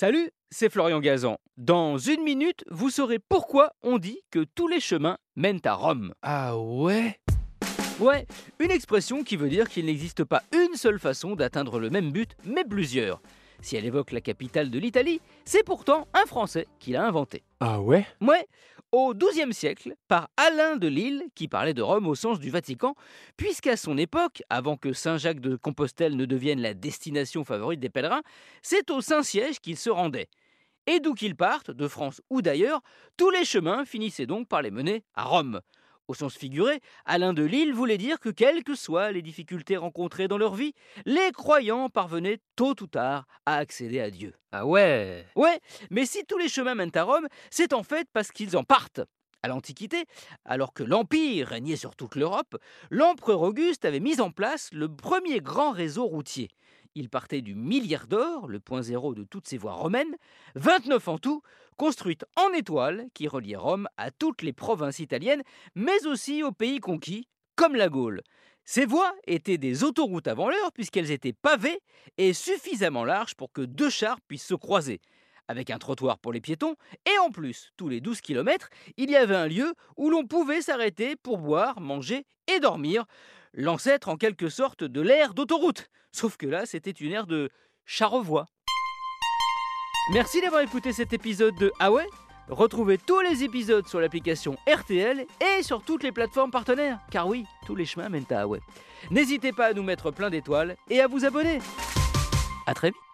Salut, c'est Florian Gazan. Dans une minute, vous saurez pourquoi on dit que tous les chemins mènent à Rome. Ah ouais? Ouais, une expression qui veut dire qu'il n'existe pas une seule façon d'atteindre le même but, mais plusieurs. Si elle évoque la capitale de l'Italie, c'est pourtant un Français qui l'a inventée. Ah ouais? Ouais, au XIIe siècle, par Alain de Lille, qui parlait de Rome au sens du Vatican, puisqu'à son époque, avant que Saint Jacques de Compostelle ne devienne la destination favorite des pèlerins, c'est au Saint-Siège qu'il se rendait. Et d'où qu'ils partent, de France ou d'ailleurs, tous les chemins finissaient donc par les mener à Rome. Au sens figuré, Alain de Lille voulait dire que quelles que soient les difficultés rencontrées dans leur vie, les croyants parvenaient tôt ou tard à accéder à Dieu. Ah ouais Ouais, mais si tous les chemins mènent à Rome, c'est en fait parce qu'ils en partent. À l'Antiquité, alors que l'Empire régnait sur toute l'Europe, l'empereur Auguste avait mis en place le premier grand réseau routier. Il partait du milliard d'or, le point zéro de toutes ces voies romaines, 29 en tout, construites en étoile, qui reliaient Rome à toutes les provinces italiennes, mais aussi aux pays conquis, comme la Gaule. Ces voies étaient des autoroutes avant l'heure, puisqu'elles étaient pavées et suffisamment larges pour que deux chars puissent se croiser. Avec un trottoir pour les piétons, et en plus, tous les 12 km, il y avait un lieu où l'on pouvait s'arrêter pour boire, manger et dormir l'ancêtre en quelque sorte de l'ère d'autoroute. Sauf que là, c'était une ère de charrevoie. Merci d'avoir écouté cet épisode de Ah Retrouvez tous les épisodes sur l'application RTL et sur toutes les plateformes partenaires. Car oui, tous les chemins mènent à Ah ouais. N'hésitez pas à nous mettre plein d'étoiles et à vous abonner. A très vite